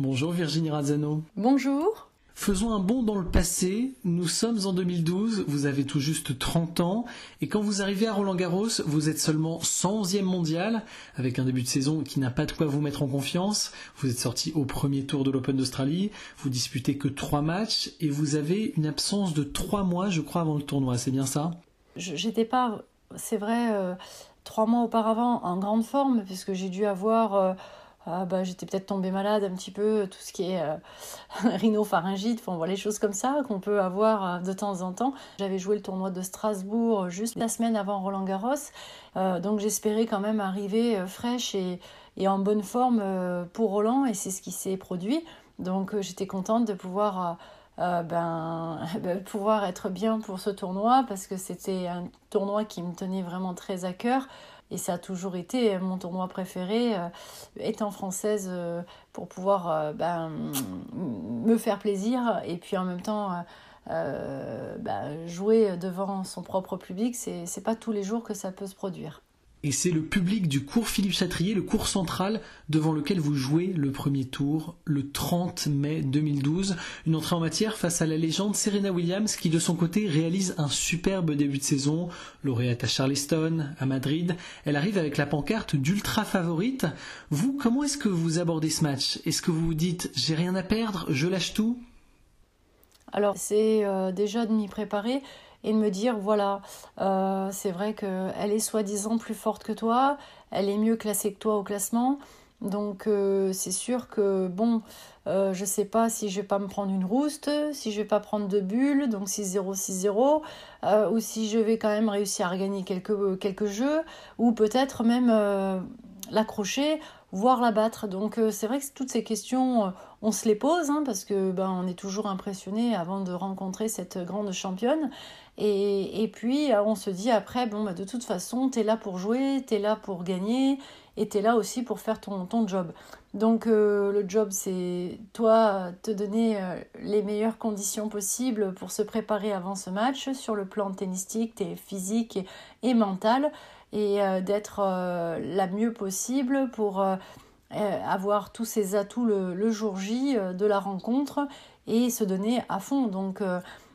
Bonjour Virginie Razzano. Bonjour. Faisons un bond dans le passé. Nous sommes en 2012, vous avez tout juste 30 ans, et quand vous arrivez à Roland Garros, vous êtes seulement 111e mondial, avec un début de saison qui n'a pas de quoi vous mettre en confiance. Vous êtes sorti au premier tour de l'Open d'Australie, vous disputez que 3 matchs, et vous avez une absence de 3 mois, je crois, avant le tournoi, c'est bien ça? J'étais pas, c'est vrai, euh, 3 mois auparavant en grande forme, puisque j'ai dû avoir... Euh, ah bah, j'étais peut-être tombée malade un petit peu, tout ce qui est euh, rhinopharyngite, enfin, voilà, les choses comme ça qu'on peut avoir euh, de temps en temps. J'avais joué le tournoi de Strasbourg juste la semaine avant Roland Garros, euh, donc j'espérais quand même arriver fraîche et, et, en bonne forme pour Roland, et c'est ce qui s'est produit. Donc j'étais contente de pouvoir... ben, ben, pouvoir être bien pour ce tournoi parce que c'était un tournoi qui me tenait vraiment très à cœur et ça a toujours été mon tournoi préféré, euh, étant française, euh, pour pouvoir euh, ben, me faire plaisir et puis en même temps ben, jouer devant son propre public, c'est pas tous les jours que ça peut se produire et c'est le public du cours Philippe Chatrier, le cours central, devant lequel vous jouez le premier tour le 30 mai 2012. Une entrée en matière face à la légende Serena Williams qui de son côté réalise un superbe début de saison, lauréate à Charleston, à Madrid. Elle arrive avec la pancarte d'ultra favorite. Vous, comment est-ce que vous abordez ce match? Est-ce que vous vous dites j'ai rien à perdre, je lâche tout? Alors c'est euh, déjà de m'y préparer et de me dire voilà, euh, c'est vrai qu'elle est soi-disant plus forte que toi, elle est mieux classée que toi au classement. Donc euh, c'est sûr que bon, euh, je sais pas si je vais pas me prendre une rouste, si je vais pas prendre deux bulles, donc 6-0, 6-0, euh, ou si je vais quand même réussir à gagner quelques, quelques jeux, ou peut-être même l'accrocher, voire la battre. Donc c'est vrai que toutes ces questions, on se les pose, hein, parce que ben, on est toujours impressionné avant de rencontrer cette grande championne. Et, et puis, euh, on se dit après, bon, bah, de toute façon, tu es là pour jouer, tu es là pour gagner, et tu es là aussi pour faire ton, ton job. Donc, euh, le job, c'est toi, te donner euh, les meilleures conditions possibles pour se préparer avant ce match sur le plan tennistique, physique et mental, et d'être la mieux possible pour avoir tous ces atouts le, jour J de la rencontre et se donner à fond. Donc,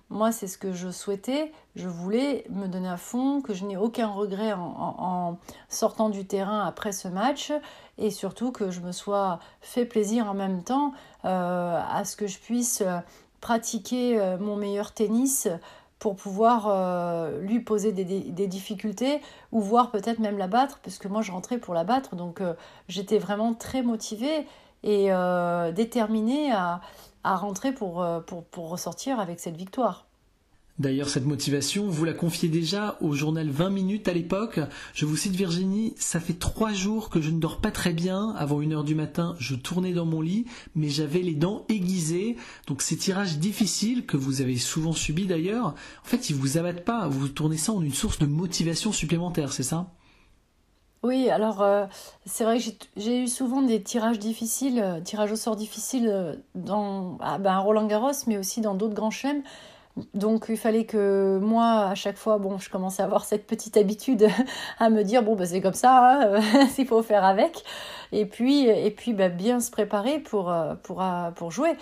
moi, c'est ce que je souhaitais. Je voulais me donner à fond, que je n'ai aucun regret en, sortant du terrain après ce match et surtout que je me sois fait plaisir en même temps euh, à ce que je puisse euh, pratiquer euh, mon meilleur tennis pour pouvoir lui poser des, difficultés ou voir peut-être même la battre, parce que moi je rentrais pour la battre, donc j'étais vraiment très motivée et déterminée à, à rentrer pour, euh, pour, pour ressortir avec cette victoire. D'ailleurs, cette motivation, vous la confiez déjà au journal 20 minutes à l'époque. Je vous cite Virginie, ça fait trois jours que je ne dors pas très bien. Avant une heure du matin, je tournais dans mon lit, mais j'avais les dents aiguisées. Donc ces tirages difficiles que vous avez souvent subis d'ailleurs, en fait, ils vous abattent pas. Vous tournez ça en une source de motivation supplémentaire, c'est ça? Oui, alors euh, c'est vrai que j'ai eu souvent des tirages difficiles, euh, tirages au sort difficiles euh, dans à, ben, Roland Garros, mais aussi dans d'autres grands chelems. Donc il fallait que moi, à chaque fois, bon, je commençais à avoir cette petite habitude à me dire, bon, bah, c'est comme ça, hein, il faut faire avec. Et puis, et puis bah, bien se préparer pour, pour, pour jouer.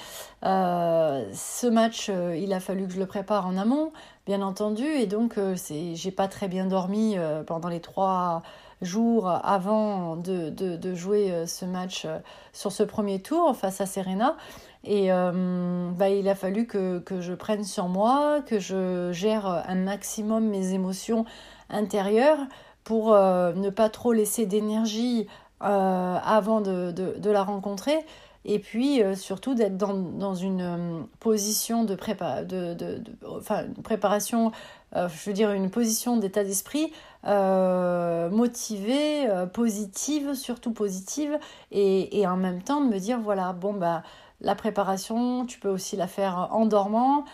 ce match, il a fallu que je le prépare en amont, bien entendu, et donc j'ai pas très bien dormi pendant les trois jours avant de, de, jouer euh, ce match euh, sur ce premier tour face à Serena. Et euh, bah, il a fallu que, que, je prenne sur moi, que je gère un maximum mes émotions intérieures pour ne pas trop laisser d'énergie avant de, de, la rencontrer. Et puis surtout d'être dans, dans, une position de, prépa de, de, enfin, une préparation euh, je veux dire, une position d'état d'esprit euh, motivée, euh, positive, surtout positive, et, et, en même temps de me dire, voilà, bon, bah, la préparation, tu peux aussi la faire en dormant,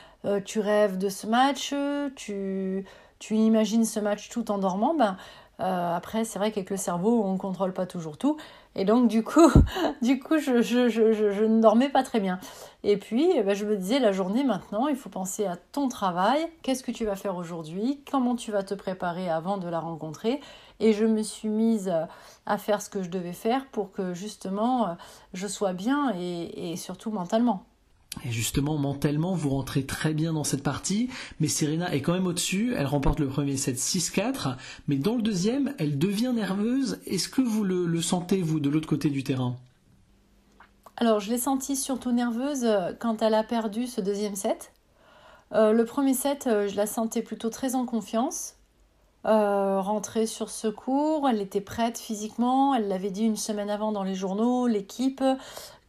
tu rêves de ce match, tu, tu imagines ce match tout en dormant, ben, après, c'est vrai qu'avec le cerveau, on ne contrôle pas toujours tout. Et donc, du coup, du coup je, je, je, je, ne dormais pas très bien. Et puis, eh ben, je me disais, la journée maintenant, il faut penser à ton travail. Qu'est-ce que tu vas faire aujourd'hui? Comment tu vas te préparer avant de la rencontrer? Et je me suis mise à faire ce que je devais faire pour que justement je sois bien et surtout mentalement. Et justement, mentalement, vous rentrez très bien dans cette partie, mais Serena est quand même au-dessus. Elle remporte le premier set 6-4, mais dans le deuxième, elle devient nerveuse. Est-ce que vous le, sentez, vous, de l'autre côté du terrain? Alors, je l'ai sentie surtout nerveuse euh, quand elle a perdu ce deuxième set. Euh, le premier set, euh, je la sentais plutôt très en confiance. Rentrée sur ce cours, elle était prête physiquement, elle l'avait dit une semaine avant dans les journaux, l'équipe,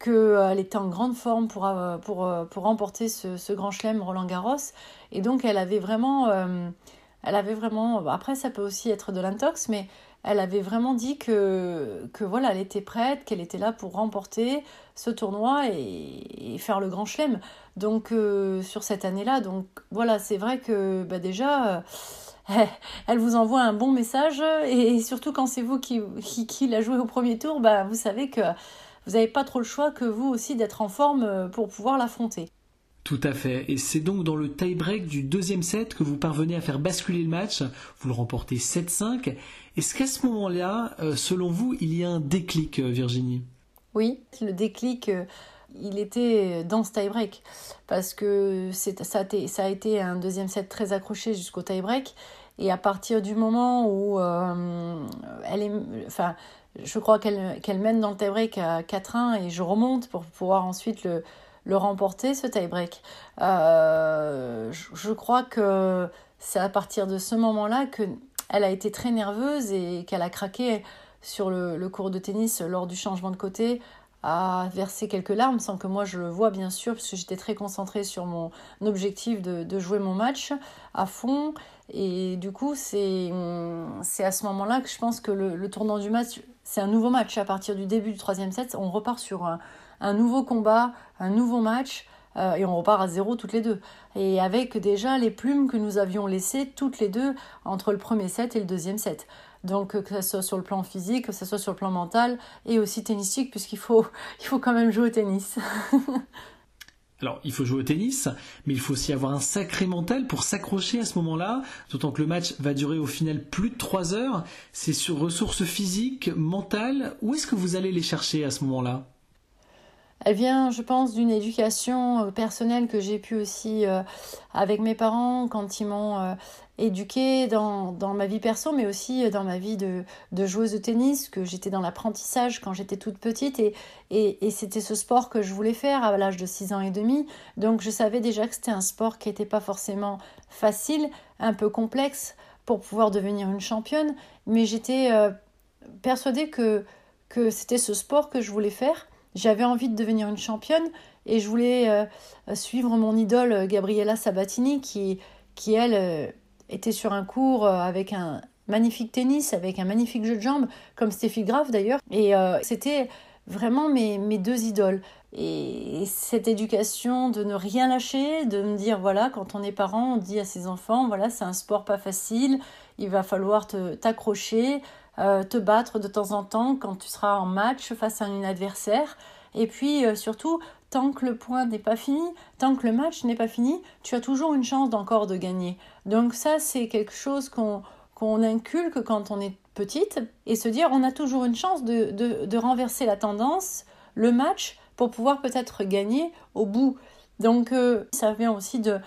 qu'elle euh, était en grande forme pour, euh, pour, euh, pour remporter ce, grand chelem Roland Garros. Et donc, elle avait vraiment. elle avait vraiment. Après, ça peut aussi être de l'intox, mais elle avait vraiment dit que, que voilà, elle était prête, qu'elle était là pour remporter ce tournoi et, faire le grand chelem. Donc, sur cette année-là, donc voilà, c'est vrai que bah, déjà. Elle vous envoie un bon message et surtout quand c'est vous qui, qui, qui l'a joué au premier tour, bah, vous savez que vous n'avez pas trop le choix que vous aussi d'être en forme euh, pour pouvoir l'affronter. Tout à fait. Et c'est donc dans le tie-break du deuxième set que vous parvenez à faire basculer le match. Vous le remportez 7-5. Est-ce qu'à ce, moment-là, euh, selon vous, il y a un déclic, euh, Virginie? Oui, le déclic, il était dans ce tie-break. Parce que ça a, été un deuxième set très accroché jusqu'au tie-break. Et à partir du moment où elle est. Enfin, je crois qu'elle mène dans le tie-break à 4-1 et je remonte pour pouvoir ensuite le, le remporter, ce tie-break. Euh, je, crois que c'est à partir de ce moment-là qu'elle a été très nerveuse et qu'elle a craqué sur le, le, cours de tennis lors du changement de côté, a versé quelques larmes sans que moi je le vois bien sûr, parce que j'étais très concentrée sur mon objectif de, jouer mon match à fond. Et du coup, c'est à ce moment-là que je pense que le, le tournant du match c'est un nouveau match. À partir du début du troisième set, on repart sur un, nouveau combat, un nouveau match. Euh, et on repart à zéro toutes les deux. Et avec déjà les plumes que nous avions laissées toutes les deux entre le premier set et le deuxième set. Donc que ce soit sur le plan physique, que ce soit sur le plan mental et aussi tennistique, puisqu'il faut, il faut quand même jouer au tennis. Alors, il faut jouer au tennis, mais il faut aussi avoir un sacré mental pour s'accrocher à ce moment-là, d'autant que le match va durer au final plus de 3 heures. C'est sur ressources physiques, mentales. Où est-ce que vous allez les chercher à ce moment-là? Elle vient, je pense, d'une éducation euh, personnelle que j'ai pu aussi euh, avec mes parents quand ils m'ont euh, éduquée dans, dans, ma vie perso, mais aussi dans ma vie de, de joueuse de tennis, que j'étais dans l'apprentissage quand j'étais toute petite. Et, et, c'était ce sport que je voulais faire à l'âge de 6 ans et demi. Donc je savais déjà que c'était un sport qui n'était pas forcément facile, un peu complexe pour pouvoir devenir une championne, mais j'étais persuadée que, que c'était ce sport que je voulais faire j'avais envie de devenir une championne et je voulais euh, suivre mon idole euh, Gabriella Sabatini qui, qui elle, euh, était sur un cours avec un magnifique tennis, avec un magnifique jeu de jambes, comme Steffi Graf d'ailleurs. Et c'était vraiment mes, mes deux idoles. Et cette éducation de ne rien lâcher, de me dire, voilà, quand on est parent, on dit à ses enfants, voilà, c'est un sport pas facile, il va falloir t'accrocher, euh, te battre de temps en temps quand tu seras en match face à un adversaire. Et puis euh, surtout, tant que le point n'est pas fini, tant que le match n'est pas fini, tu as toujours une chance d'encore de gagner. Donc ça, c'est quelque chose qu'on qu'on inculque quand on est petite et se dire on a toujours une chance de, de, de renverser la tendance, le match, pour pouvoir peut-être gagner au bout. Donc euh, ça vient aussi de,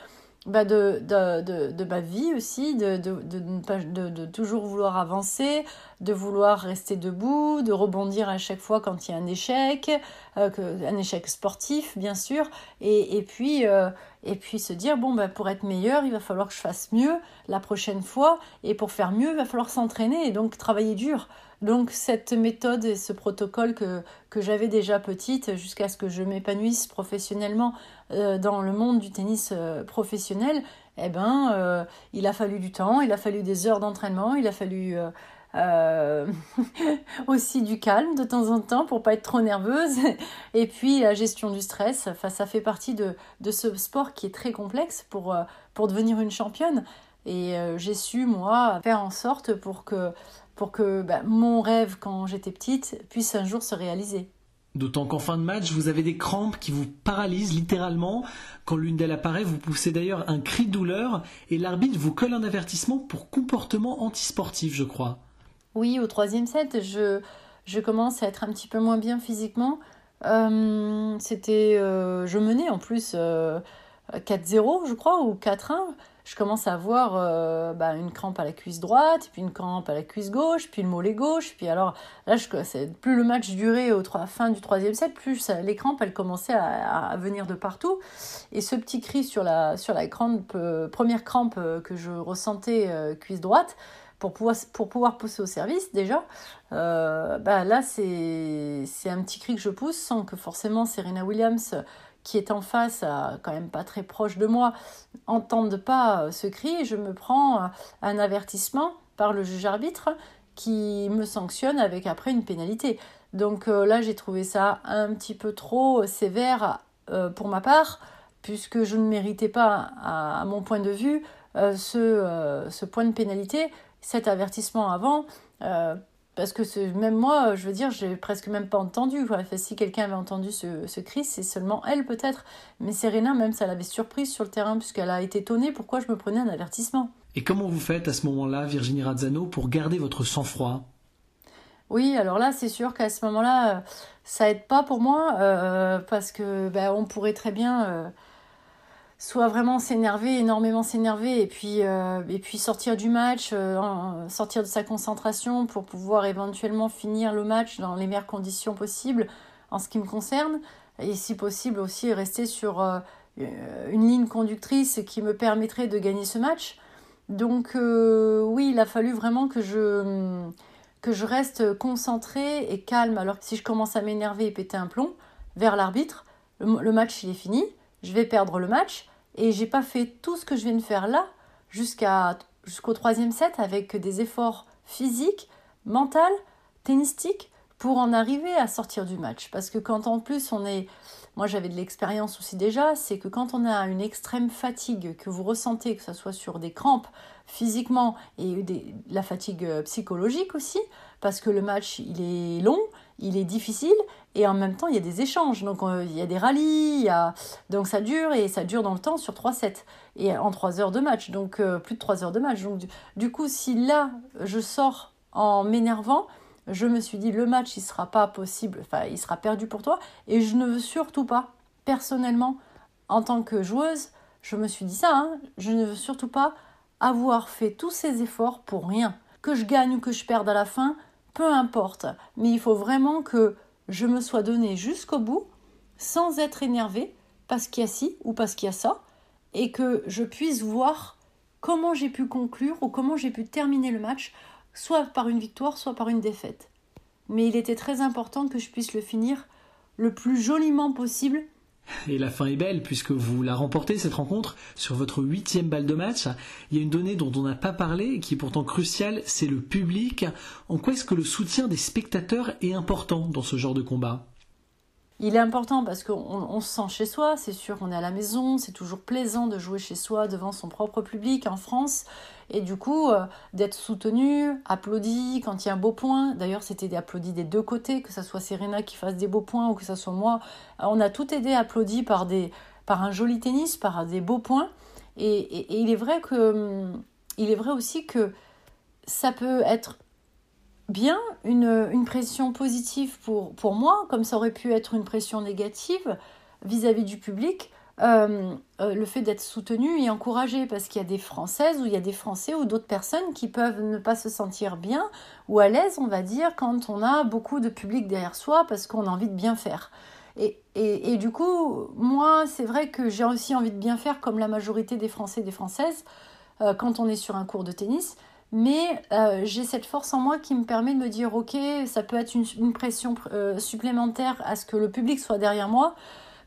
bah de, de, de, ma vie aussi, de, de, toujours vouloir avancer, de vouloir rester debout, de rebondir à chaque fois quand il y a un échec, euh, un échec sportif bien sûr, et, et puis, euh, et puis se dire, bon, bah, pour être meilleur, il va falloir que je fasse mieux la prochaine fois, et pour faire mieux, il va falloir s'entraîner et donc travailler dur. Donc cette méthode et ce protocole que, que j'avais déjà petite jusqu'à ce que je m'épanouisse professionnellement euh, dans le monde du tennis euh, professionnel, eh ben, euh, il a fallu du temps, il a fallu des heures d'entraînement, il a fallu aussi du calme de temps en temps pour pas être trop nerveuse. Et puis la gestion du stress, ça fait partie de, de, ce sport qui est très complexe pour, pour devenir une championne. Et j'ai su, moi, faire en sorte pour que pour que bah, mon rêve quand j'étais petite puisse un jour se réaliser. D'autant qu'en fin de match, vous avez des crampes qui vous paralysent littéralement. Quand l'une d'elles apparaît, vous poussez d'ailleurs un cri de douleur et l'arbitre vous colle un avertissement pour comportement antisportif, je crois. Oui, au troisième set, je, je commence à être un petit peu moins bien physiquement. Euh, c'était, euh, je menais en plus 4-0, je crois, ou 4-1 je commence à avoir euh, bah, une crampe à la cuisse droite, puis une crampe à la cuisse gauche, puis le mollet gauche. Puis alors, là, je, plus le match durait au fin du troisième set, plus les crampes, elles commençaient à, venir de partout. Et ce petit cri sur la, sur la crampe, euh, première crampe euh, que je ressentais cuisse droite, pour pouvoir, pousser au service déjà, bah là c'est un petit cri que je pousse sans que forcément Serena Williams qui est en face, quand même pas très proche de moi, entende pas euh, ce cri, je me prends euh, un avertissement par le juge arbitre qui me sanctionne avec après une pénalité. Donc euh, là, j'ai trouvé ça un petit peu trop sévère pour ma part, puisque je ne méritais pas, à, mon point de vue, ce, point de pénalité, cet avertissement avant, parce que même moi, je veux dire, j'ai presque même pas entendu. si quelqu'un avait entendu ce, cri, c'est seulement elle peut-être. Mais Serena, même ça l'avait surprise sur le terrain, puisqu'elle a été étonnée pourquoi je me prenais un avertissement. Et comment vous faites à ce moment-là, Virginie Razzano, pour garder votre sang-froid? Oui, alors là, c'est sûr qu'à ce moment-là, ça aide pas pour moi, euh, parce que ben, on pourrait très bien euh, soit vraiment s'énerver, énormément s'énerver, et puis euh, et puis sortir du match, euh, sortir de sa concentration pour pouvoir éventuellement finir le match dans les meilleures conditions possibles en ce qui me concerne, et si possible aussi rester sur euh, une ligne conductrice qui me permettrait de gagner ce match. Donc oui, il a fallu vraiment que je que je reste concentrée et calme. Alors que si je commence à m'énerver et péter un plomb vers l'arbitre, le match il est fini je vais perdre le match et j'ai pas fait tout ce que je viens de faire là jusqu'à jusqu'au troisième set avec des efforts physiques, mentaux, tennistiques pour en arriver à sortir du match. Parce que quand en plus on est, moi j'avais de l'expérience aussi déjà, c'est que quand on a une extrême fatigue que vous ressentez, que ce soit sur des crampes physiquement et des, la fatigue psychologique aussi, parce que le match il est long, il est difficile et en même temps il y a des échanges. Donc euh, il y a des rallyes donc ça dure et ça dure dans le temps sur 3 sets et en 3 heures de match. Donc euh, plus de 3 heures de match. Donc du, coup si là je sors en m'énervant je me suis dit le match il sera pas possible enfin il sera perdu pour toi. Et je ne veux surtout pas personnellement en tant que joueuse je me suis dit ça hein, je ne veux surtout pas avoir fait tous ces efforts pour rien. Que je gagne ou que je perde à la fin peu importe, mais il faut vraiment que je me sois donné jusqu'au bout sans être énervé parce qu'il y a ci ou parce qu'il y a ça et que je puisse voir comment j'ai pu conclure ou comment j'ai pu terminer le match, soit par une victoire, soit par une défaite. Mais il était très important que je puisse le finir le plus joliment possible et la fin est belle puisque vous la remportez cette rencontre sur votre huitième balle de match. Il y a une donnée dont on n'a pas parlé et qui est pourtant cruciale, c'est le public. En quoi est-ce que le soutien des spectateurs est important dans ce genre de combat? Il est important parce qu'on se sent chez soi, c'est sûr qu'on est à la maison, c'est toujours plaisant de jouer chez soi devant son propre public en France. Et du coup, euh, d'être soutenu, applaudi quand il y a un beau point. D'ailleurs, c'était applaudi des deux côtés, que ce soit Serena qui fasse des beaux points ou que ce soit moi. Euh, on a tout aidé applaudi par, des, un joli tennis, par des beaux points. Et, il est vrai que hum, il est vrai aussi que ça peut être bien une, pression positive pour, pour moi, comme ça aurait pu être une pression négative vis-à-vis du public. Euh, euh, le fait d'être soutenu et encouragé parce qu'il y a des Françaises ou il y a des Français ou d'autres personnes qui peuvent ne pas se sentir bien ou à l'aise, on va dire, quand on a beaucoup de public derrière soi parce qu'on a envie de bien faire. Et, et, du coup, moi, c'est vrai que j'ai aussi envie de bien faire comme la majorité des Français et des Françaises euh, quand on est sur un cours de tennis mais euh, j'ai cette force en moi qui me permet de me dire ok ça peut être une, pression euh, supplémentaire à ce que le public soit derrière moi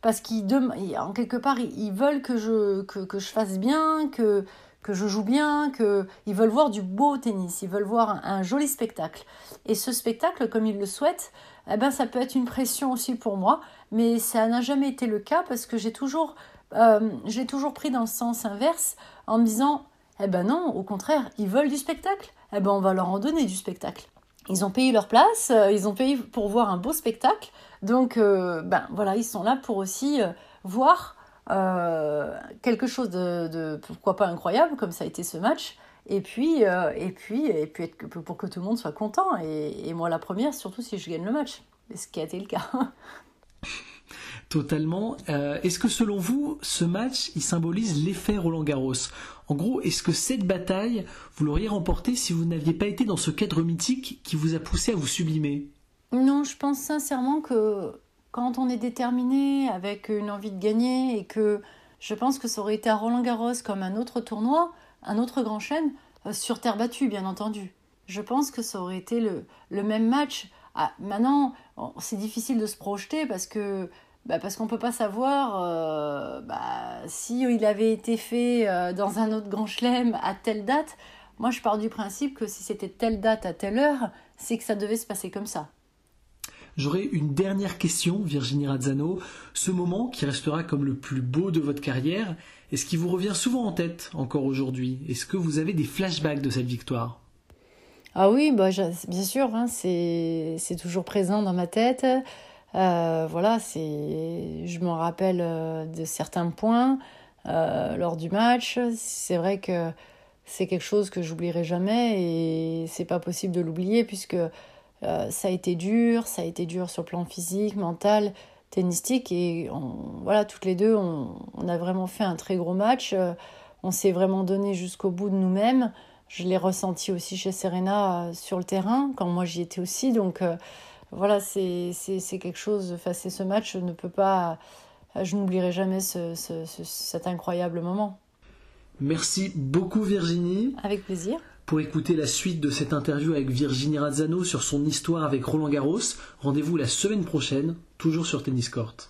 parce qu'en quelque part ils, veulent que je, que, je fasse bien que, que je joue bien que ils veulent voir du beau tennis ils veulent voir un, joli spectacle. Et ce spectacle comme ils le souhaitent eh ben ça peut être une pression aussi pour moi mais ça n'a jamais été le cas parce que j'ai toujours euh, j'ai toujours pris dans le sens inverse en me disant eh ben non, au contraire, ils veulent du spectacle. Eh ben on va leur en donner du spectacle. Ils ont payé leur place, euh, ils ont payé pour voir un beau spectacle. Donc, euh, ben voilà, ils sont là pour aussi euh, voir quelque chose de, pourquoi pas incroyable, comme ça a été ce match. Et puis, et puis, et puis pour que tout le monde soit content. Et, moi, la première, surtout si je gagne le match. Ce qui a été le cas. Totalement. Euh, est-ce que selon vous, ce match, il symbolise l'effet Roland Garros? En gros, est-ce que cette bataille, vous l'auriez remportée si vous n'aviez pas été dans ce cadre mythique qui vous a poussé à vous sublimer? Non, je pense sincèrement que quand on est déterminé avec une envie de gagner et que je pense que ça aurait été à Roland Garros comme un autre tournoi, un autre grand chêne, euh, sur terre battue, bien entendu. Je pense que ça aurait été le, même match. Ah, maintenant, c'est difficile de se projeter parce que bah parce qu'on ne peut pas savoir euh, bah, si il avait été fait euh, dans un autre grand chelem à telle date. Moi, je pars du principe que si c'était telle date à telle heure, c'est que ça devait se passer comme ça. J'aurais une dernière question, Virginie Razzano. Ce moment qui restera comme le plus beau de votre carrière, est-ce qu'il vous revient souvent en tête encore aujourd'hui? Est-ce que vous avez des flashbacks de cette victoire? Ah oui, bah, bien sûr, hein, c'est toujours présent dans ma tête. Euh, voilà, c'est, je me rappelle euh, de certains points euh, lors du match. C'est vrai que c'est quelque chose que j'oublierai jamais et c'est pas possible de l'oublier puisque ça a été dur, ça a été dur sur le plan physique, mental, tennistique et voilà, toutes les deux, on, on, a vraiment fait un très gros match. on s'est vraiment donné jusqu'au bout de nous-mêmes. Je l'ai ressenti aussi chez Serena sur le terrain quand moi j'y étais aussi, donc voilà, c'est quelque chose, enfin, ce match, je ne peux pas, je n'oublierai jamais cet incroyable moment. Merci beaucoup Virginie. Avec plaisir. Pour écouter la suite de cette interview avec Virginie Razzano sur son histoire avec Roland Garros, rendez-vous la semaine prochaine, toujours sur Tennis Court.